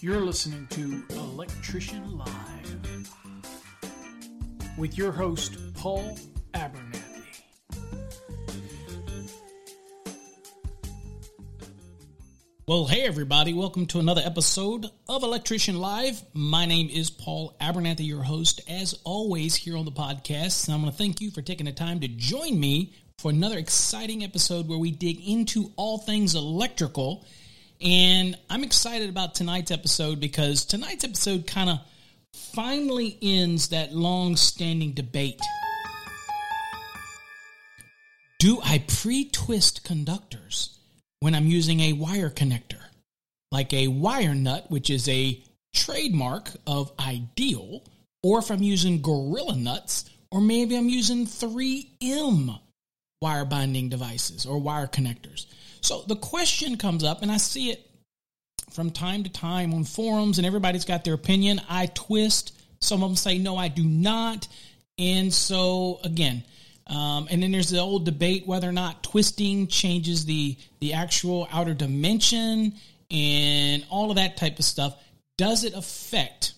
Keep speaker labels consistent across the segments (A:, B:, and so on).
A: You're listening to Electrician Live with your host, Paul Abernathy. Well, hey everybody, welcome to another episode of Electrician Live. My name is Paul Abernathy, your host, as always, here on the podcast. And I want to thank you for taking the time to join me for another exciting episode where we dig into all things electrical. And I'm excited about tonight's episode because tonight's episode kind of finally ends that long standing debate. Do I pre twist conductors when I'm using a wire connector? Like a wire nut, which is a trademark of Ideal, or if I'm using Gorilla Nuts, or maybe I'm using 3M wire binding devices or wire connectors. So the question comes up, and I see it from time to time on forums, and everybody's got their opinion. I twist. Some of them say, no, I do not. And so, again, um, and then there's the old debate whether or not twisting changes the, the actual outer dimension and all of that type of stuff. Does it affect,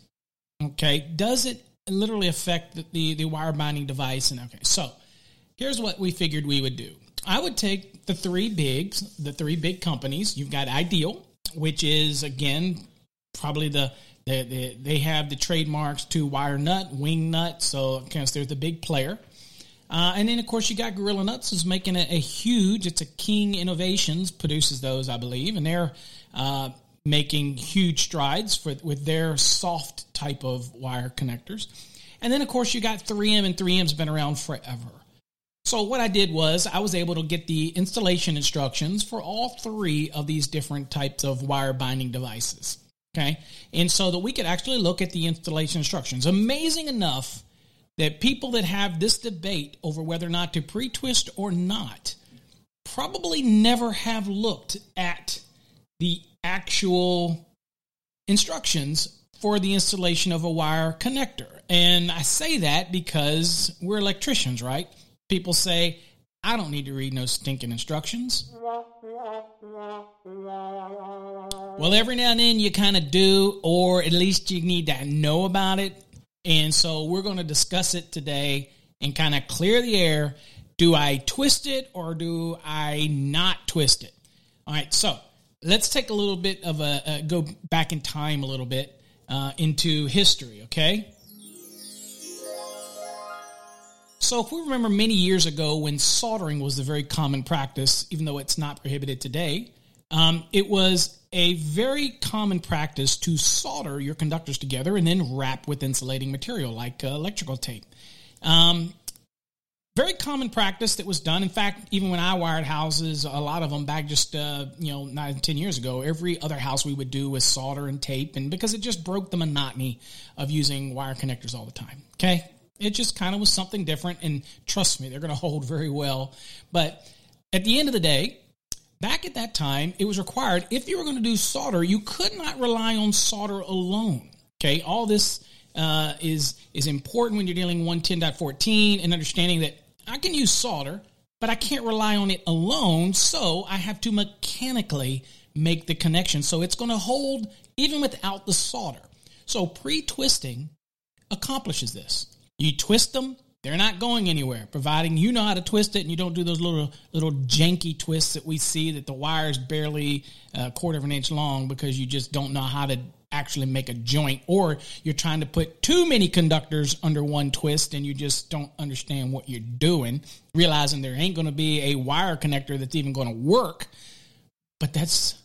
A: okay, does it literally affect the, the, the wire binding device? And okay, so here's what we figured we would do. I would take the three bigs, the three big companies. You've got Ideal, which is again probably the, the, the they have the trademarks to wire nut, wing nut. So of course they're the big player. Uh, and then of course you got Gorilla Nuts is making a, a, huge. It's a King Innovations produces those, I believe, and they're uh, making huge strides for with their soft type of wire connectors. And then of course you got 3M, and 3M's been around forever. So what I did was I was able to get the installation instructions for all three of these different types of wire binding devices. Okay. And so that we could actually look at the installation instructions. Amazing enough that people that have this debate over whether or not to pre-twist or not probably never have looked at the actual instructions for the installation of a wire connector. And I say that because we're electricians, right? People say, I don't need to read no stinking instructions. Well, every now and then you kind of do, or at least you need to know about it. And so we're going to discuss it today and kind of clear the air. Do I twist it or do I not twist it? All right, so let's take a little bit of a, a go back in time a little bit uh, into history, okay? So, if we remember many years ago when soldering was a very common practice, even though it's not prohibited today, um, it was a very common practice to solder your conductors together and then wrap with insulating material like uh, electrical tape. Um, very common practice that was done. In fact, even when I wired houses, a lot of them back just uh, you know nine ten years ago, every other house we would do was solder and tape, and because it just broke the monotony of using wire connectors all the time. Okay, it just kind of was something different. And trust me, they're going to hold very well. But at the end of the day, back at that time, it was required if you were going to do solder, you could not rely on solder alone. Okay, all this uh, is is important when you're dealing 110.14 and understanding that I can use solder, but I can't rely on it alone. So I have to mechanically make the connection. So it's going to hold even without the solder. So pre twisting accomplishes this. You twist them, they're not going anywhere, providing you know how to twist it and you don't do those little little janky twists that we see that the wire is barely a quarter of an inch long because you just don't know how to actually make a joint or you're trying to put too many conductors under one twist and you just don't understand what you're doing realizing there ain't going to be a wire connector that's even going to work. But that's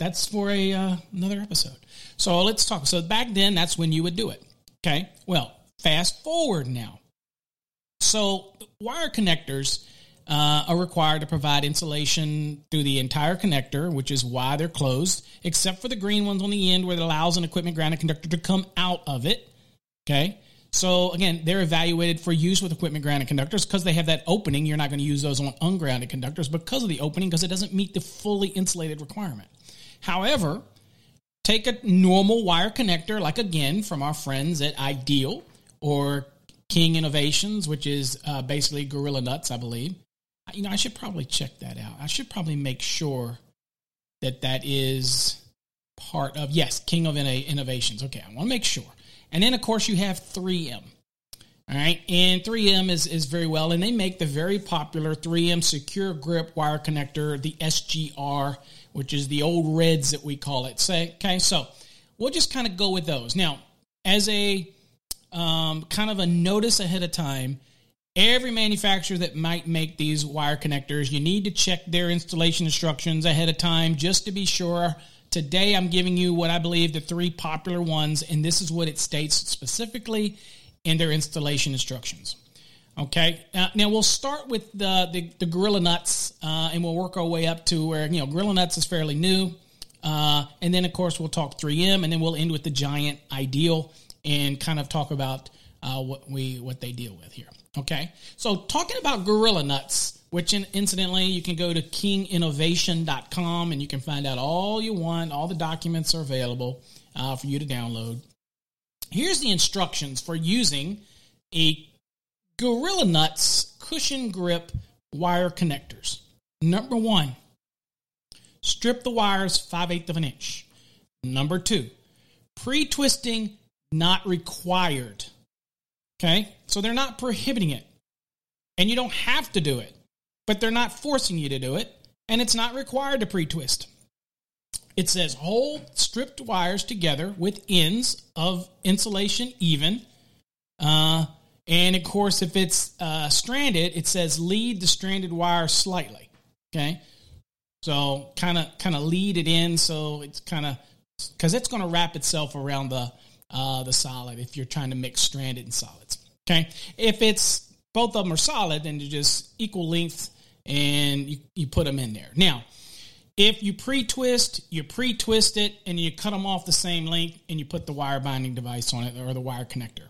A: that's for a uh, another episode. So let's talk. So back then that's when you would do it. Okay? Well Fast forward now. So, wire connectors uh, are required to provide insulation through the entire connector, which is why they're closed, except for the green ones on the end where it allows an equipment grounded conductor to come out of it. Okay. So again, they're evaluated for use with equipment grounded conductors because they have that opening. You're not going to use those on ungrounded conductors because of the opening because it doesn't meet the fully insulated requirement. However, take a normal wire connector, like again from our friends at Ideal, or King Innovations, which is uh, basically Gorilla Nuts, I believe. You know, I should probably check that out. I should probably make sure that that is part of, yes, King of Innovations. Okay, I want to make sure. And then, of course, you have 3M. All right, and 3M is, is very well, and they make the very popular 3M Secure Grip Wire Connector, the SGR, which is the old reds that we call it. Say, okay, so we'll just kind of go with those. Now, as a um, kind of a notice ahead of time, every manufacturer that might make these wire connectors, you need to check their installation instructions ahead of time just to be sure. Today, I'm giving you what I believe the three popular ones, and this is what it states specifically in their installation instructions. Okay, now we'll start with the the, the Gorilla Nuts, uh, and we'll work our way up to where you know Gorilla Nuts is fairly new, uh, and then of course we'll talk 3M, and then we'll end with the Giant Ideal, and kind of talk about uh, what we what they deal with here. Okay, so talking about Gorilla Nuts, which in, incidentally you can go to kinginnovation.com and you can find out all you want. All the documents are available uh, for you to download. Here's the instructions for using a Gorilla Nuts cushion grip wire connectors. Number one, strip the wires 5 eighths of an inch. Number two, pre twisting not required. Okay, so they're not prohibiting it. And you don't have to do it, but they're not forcing you to do it. And it's not required to pre twist. It says hold stripped wires together with ends of insulation even. Uh, and of course, if it's uh, stranded, it says lead the stranded wire slightly. Okay. So kind of kind of lead it in so it's kind of because it's going to wrap itself around the uh, the solid if you're trying to mix stranded and solids. Okay. If it's both of them are solid, then you just equal length and you, you put them in there. Now, if you pre-twist, you pre-twist it and you cut them off the same length and you put the wire binding device on it or the wire connector.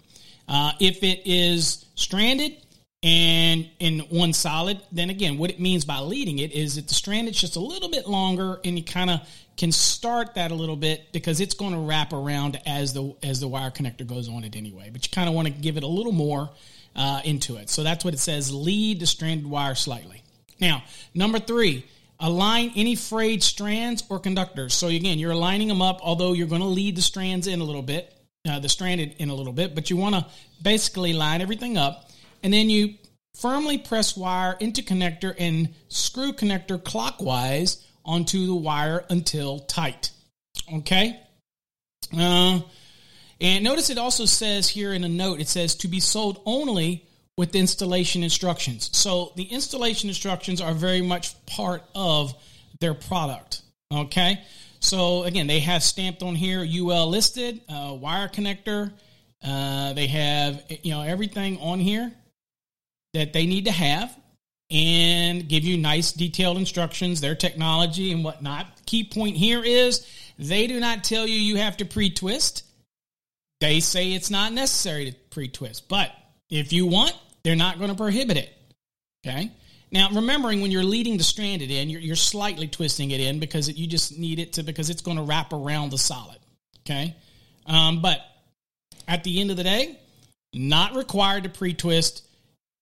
A: Uh, if it is stranded and in one solid, then again, what it means by leading it is that the strand is just a little bit longer and you kind of can start that a little bit because it's going to wrap around as the as the wire connector goes on it anyway. But you kind of want to give it a little more uh, into it. So that's what it says: lead the stranded wire slightly. Now, number three Align any frayed strands or conductors. So again, you're aligning them up, although you're going to lead the strands in a little bit, uh, the stranded in a little bit, but you want to basically line everything up. And then you firmly press wire into connector and screw connector clockwise onto the wire until tight. Okay? Uh, and notice it also says here in a note, it says to be sold only with installation instructions. So the installation instructions are very much part of their product. Okay. So again, they have stamped on here UL listed, uh, wire connector. Uh, they have you know everything on here that they need to have and give you nice detailed instructions, their technology and whatnot. Key point here is they do not tell you you have to pre-twist. They say it's not necessary to pre-twist, but if you want, they're not going to prohibit it. Okay. Now, remembering when you're leading the stranded in, you're, you're slightly twisting it in because it, you just need it to because it's going to wrap around the solid. Okay. Um, but at the end of the day, not required to pre-twist.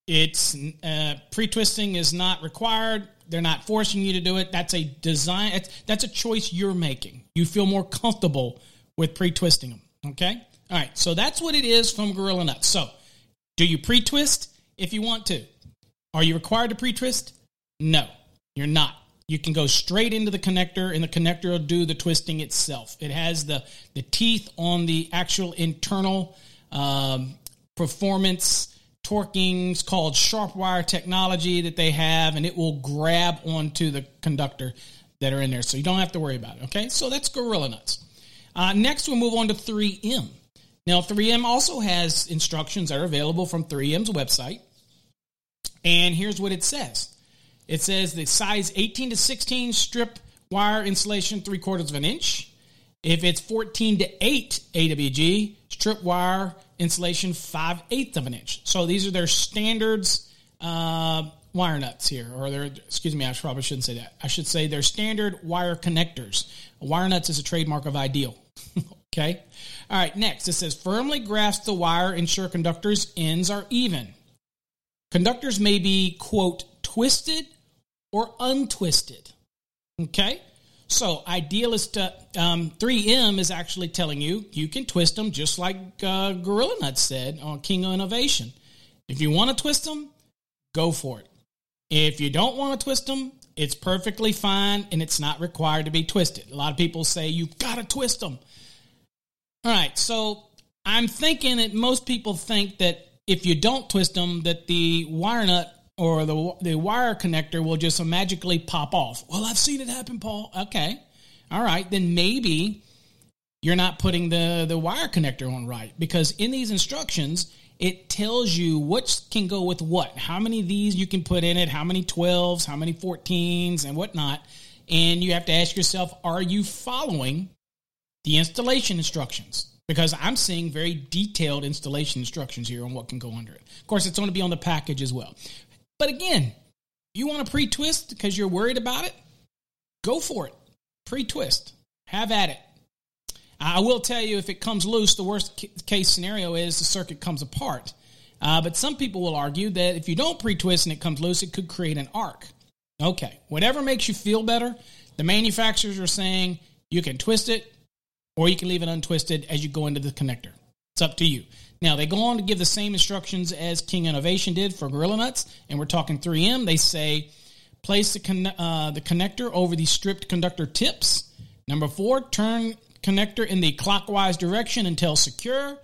A: It's uh, pre-twisting is not required. They're not forcing you to do it. That's a design. That's a choice you're making. You feel more comfortable with pre-twisting them. Okay. All right. So that's what it is from Gorilla Nuts. So, do you pre-twist? if you want to. Are you required to pre-twist? No, you're not. You can go straight into the connector and the connector will do the twisting itself. It has the, the teeth on the actual internal um, performance torquings called sharp wire technology that they have, and it will grab onto the conductor that are in there. So you don't have to worry about it. Okay, so that's Gorilla Nuts. Uh, next, we'll move on to 3M. Now, 3M also has instructions that are available from 3M's website. And here's what it says it says the size 18 to 16 strip wire insulation, three quarters of an inch. If it's 14 to 8 AWG, strip wire insulation, 5 eighths of an inch. So these are their standards uh, wire nuts here, or their, excuse me, I probably shouldn't say that. I should say their standard wire connectors. Wire nuts is a trademark of Ideal. okay. All right, next it says firmly grasp the wire, ensure conductors' ends are even. Conductors may be, quote, twisted or untwisted. Okay? So, Ideal is uh, um, 3M is actually telling you you can twist them just like uh, Gorilla Nuts said on King of Innovation. If you want to twist them, go for it. If you don't want to twist them, it's perfectly fine and it's not required to be twisted. A lot of people say you've got to twist them. All right, so I'm thinking that most people think that if you don't twist them, that the wire nut or the the wire connector will just magically pop off. Well, I've seen it happen, Paul. Okay, all right, then maybe you're not putting the the wire connector on right because in these instructions it tells you what can go with what, how many of these you can put in it, how many 12s, how many 14s, and whatnot. And you have to ask yourself, are you following the installation instructions? Because I'm seeing very detailed installation instructions here on what can go under it. Of course, it's going to be on the package as well. But again, you want to pre twist because you're worried about it? Go for it. Pre twist. Have at it. I will tell you if it comes loose, the worst case scenario is the circuit comes apart. Uh, but some people will argue that if you don't pre twist and it comes loose, it could create an arc. Okay, whatever makes you feel better, the manufacturers are saying you can twist it or you can leave it untwisted as you go into the connector. It's up to you. Now, they go on to give the same instructions as King Innovation did for Gorilla Nuts, and we're talking 3M. They say place the, con- uh, the connector over the stripped conductor tips. Number four, turn connector in the clockwise direction until secure.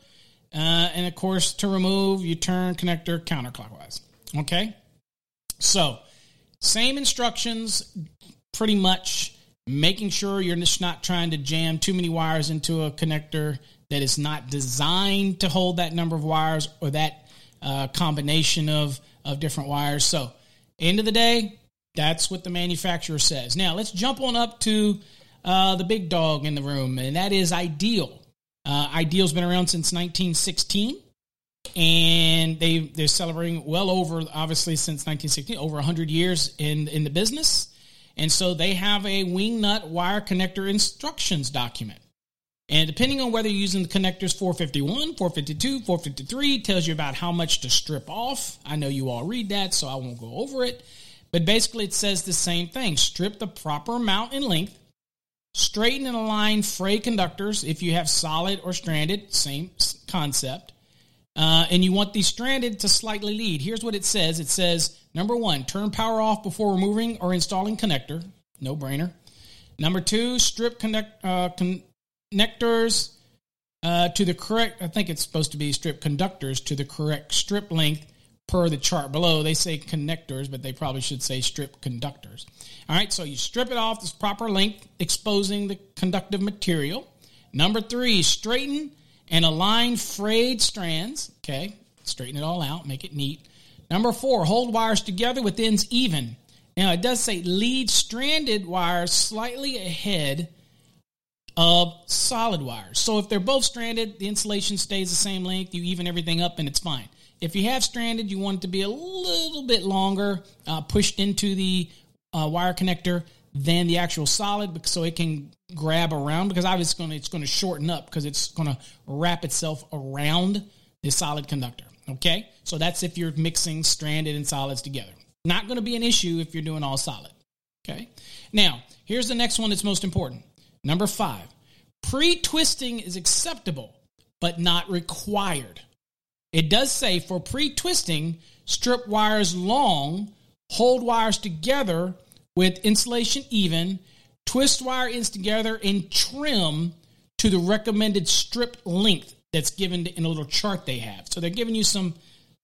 A: Uh, and of course, to remove, you turn connector counterclockwise. Okay? So, same instructions, pretty much making sure you're just not trying to jam too many wires into a connector that is not designed to hold that number of wires or that uh, combination of, of different wires. So, end of the day, that's what the manufacturer says. Now, let's jump on up to uh, the big dog in the room, and that is Ideal. Uh, Ideal's been around since 1916, and they they're celebrating well over obviously since 1916 over 100 years in in the business, and so they have a wing nut wire connector instructions document. And depending on whether you're using the connectors 451, 452, 453, tells you about how much to strip off. I know you all read that, so I won't go over it. But basically, it says the same thing strip the proper amount in length Straighten and align fray conductors if you have solid or stranded, same concept. Uh, and you want these stranded to slightly lead. Here's what it says it says, number one, turn power off before removing or installing connector. No brainer. Number two, strip connect, uh, connectors uh, to the correct, I think it's supposed to be strip conductors to the correct strip length per the chart below. They say connectors, but they probably should say strip conductors. All right, so you strip it off this proper length, exposing the conductive material. Number three, straighten and align frayed strands. Okay, straighten it all out, make it neat. Number four, hold wires together with ends even. Now it does say lead stranded wires slightly ahead of solid wires. So if they're both stranded, the insulation stays the same length. You even everything up and it's fine. If you have stranded, you want it to be a little bit longer, uh, pushed into the uh, wire connector than the actual solid, so it can grab around. Because obviously, it's going to, it's going to shorten up because it's going to wrap itself around the solid conductor. Okay, so that's if you're mixing stranded and solids together. Not going to be an issue if you're doing all solid. Okay, now here's the next one that's most important. Number five, pre-twisting is acceptable but not required. It does say for pre-twisting, strip wires long hold wires together with insulation even, twist wire ends together, and trim to the recommended strip length that's given in a little chart they have. So they're giving you some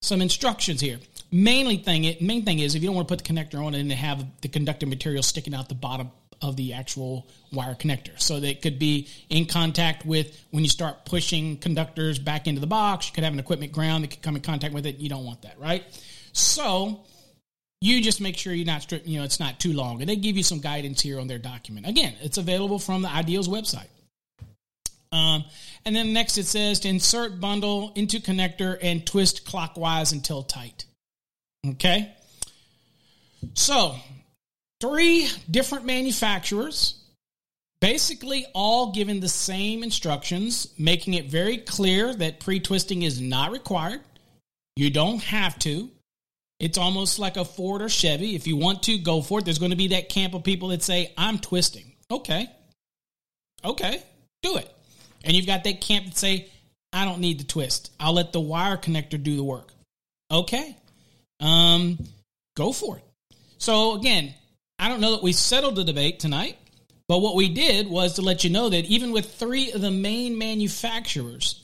A: some instructions here. Mainly thing, it main thing is if you don't want to put the connector on it and have the conductive material sticking out the bottom of the actual wire connector. So they could be in contact with when you start pushing conductors back into the box. You could have an equipment ground that could come in contact with it. You don't want that, right? So you just make sure you're not you know, it's not too long. And they give you some guidance here on their document. Again, it's available from the Ideals website. Um, and then next it says to insert bundle into connector and twist clockwise until tight. Okay. So, three different manufacturers, basically all given the same instructions, making it very clear that pre twisting is not required. You don't have to. It's almost like a Ford or Chevy. If you want to, go for it. There's going to be that camp of people that say, I'm twisting. Okay. Okay. Do it. And you've got that camp that say, I don't need the twist. I'll let the wire connector do the work. Okay. Um, go for it. So again, I don't know that we settled the debate tonight, but what we did was to let you know that even with three of the main manufacturers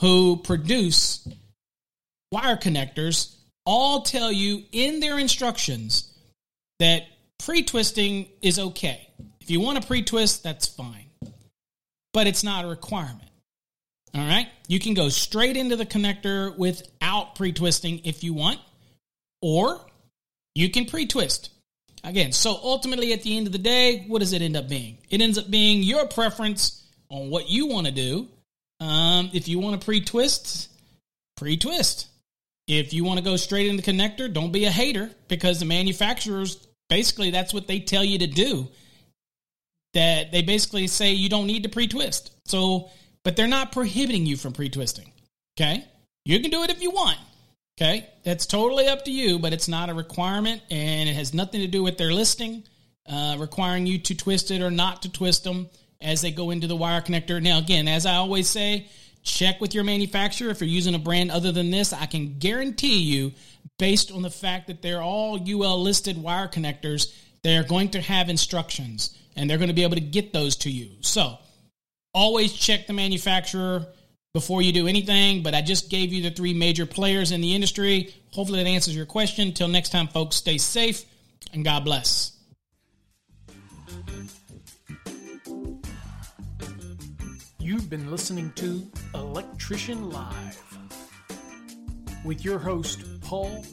A: who produce wire connectors, all tell you in their instructions that pre-twisting is okay. If you want to pre-twist, that's fine. But it's not a requirement. All right? You can go straight into the connector without pre-twisting if you want, or you can pre-twist. Again, so ultimately at the end of the day, what does it end up being? It ends up being your preference on what you want to do. Um, if you want to pre-twist, pre-twist. If you want to go straight in the connector, don't be a hater because the manufacturers basically that's what they tell you to do. That they basically say you don't need to pre-twist. So, but they're not prohibiting you from pre-twisting. Okay? You can do it if you want. Okay? That's totally up to you, but it's not a requirement and it has nothing to do with their listing uh, requiring you to twist it or not to twist them as they go into the wire connector. Now, again, as I always say, check with your manufacturer. If you're using a brand other than this, I can guarantee you, based on the fact that they're all UL listed wire connectors, they're going to have instructions and they're going to be able to get those to you. So, always check the manufacturer before you do anything, but I just gave you the three major players in the industry. Hopefully that answers your question. Until next time, folks, stay safe and God bless.
B: You've been listening to Electrician Live with your host, Paul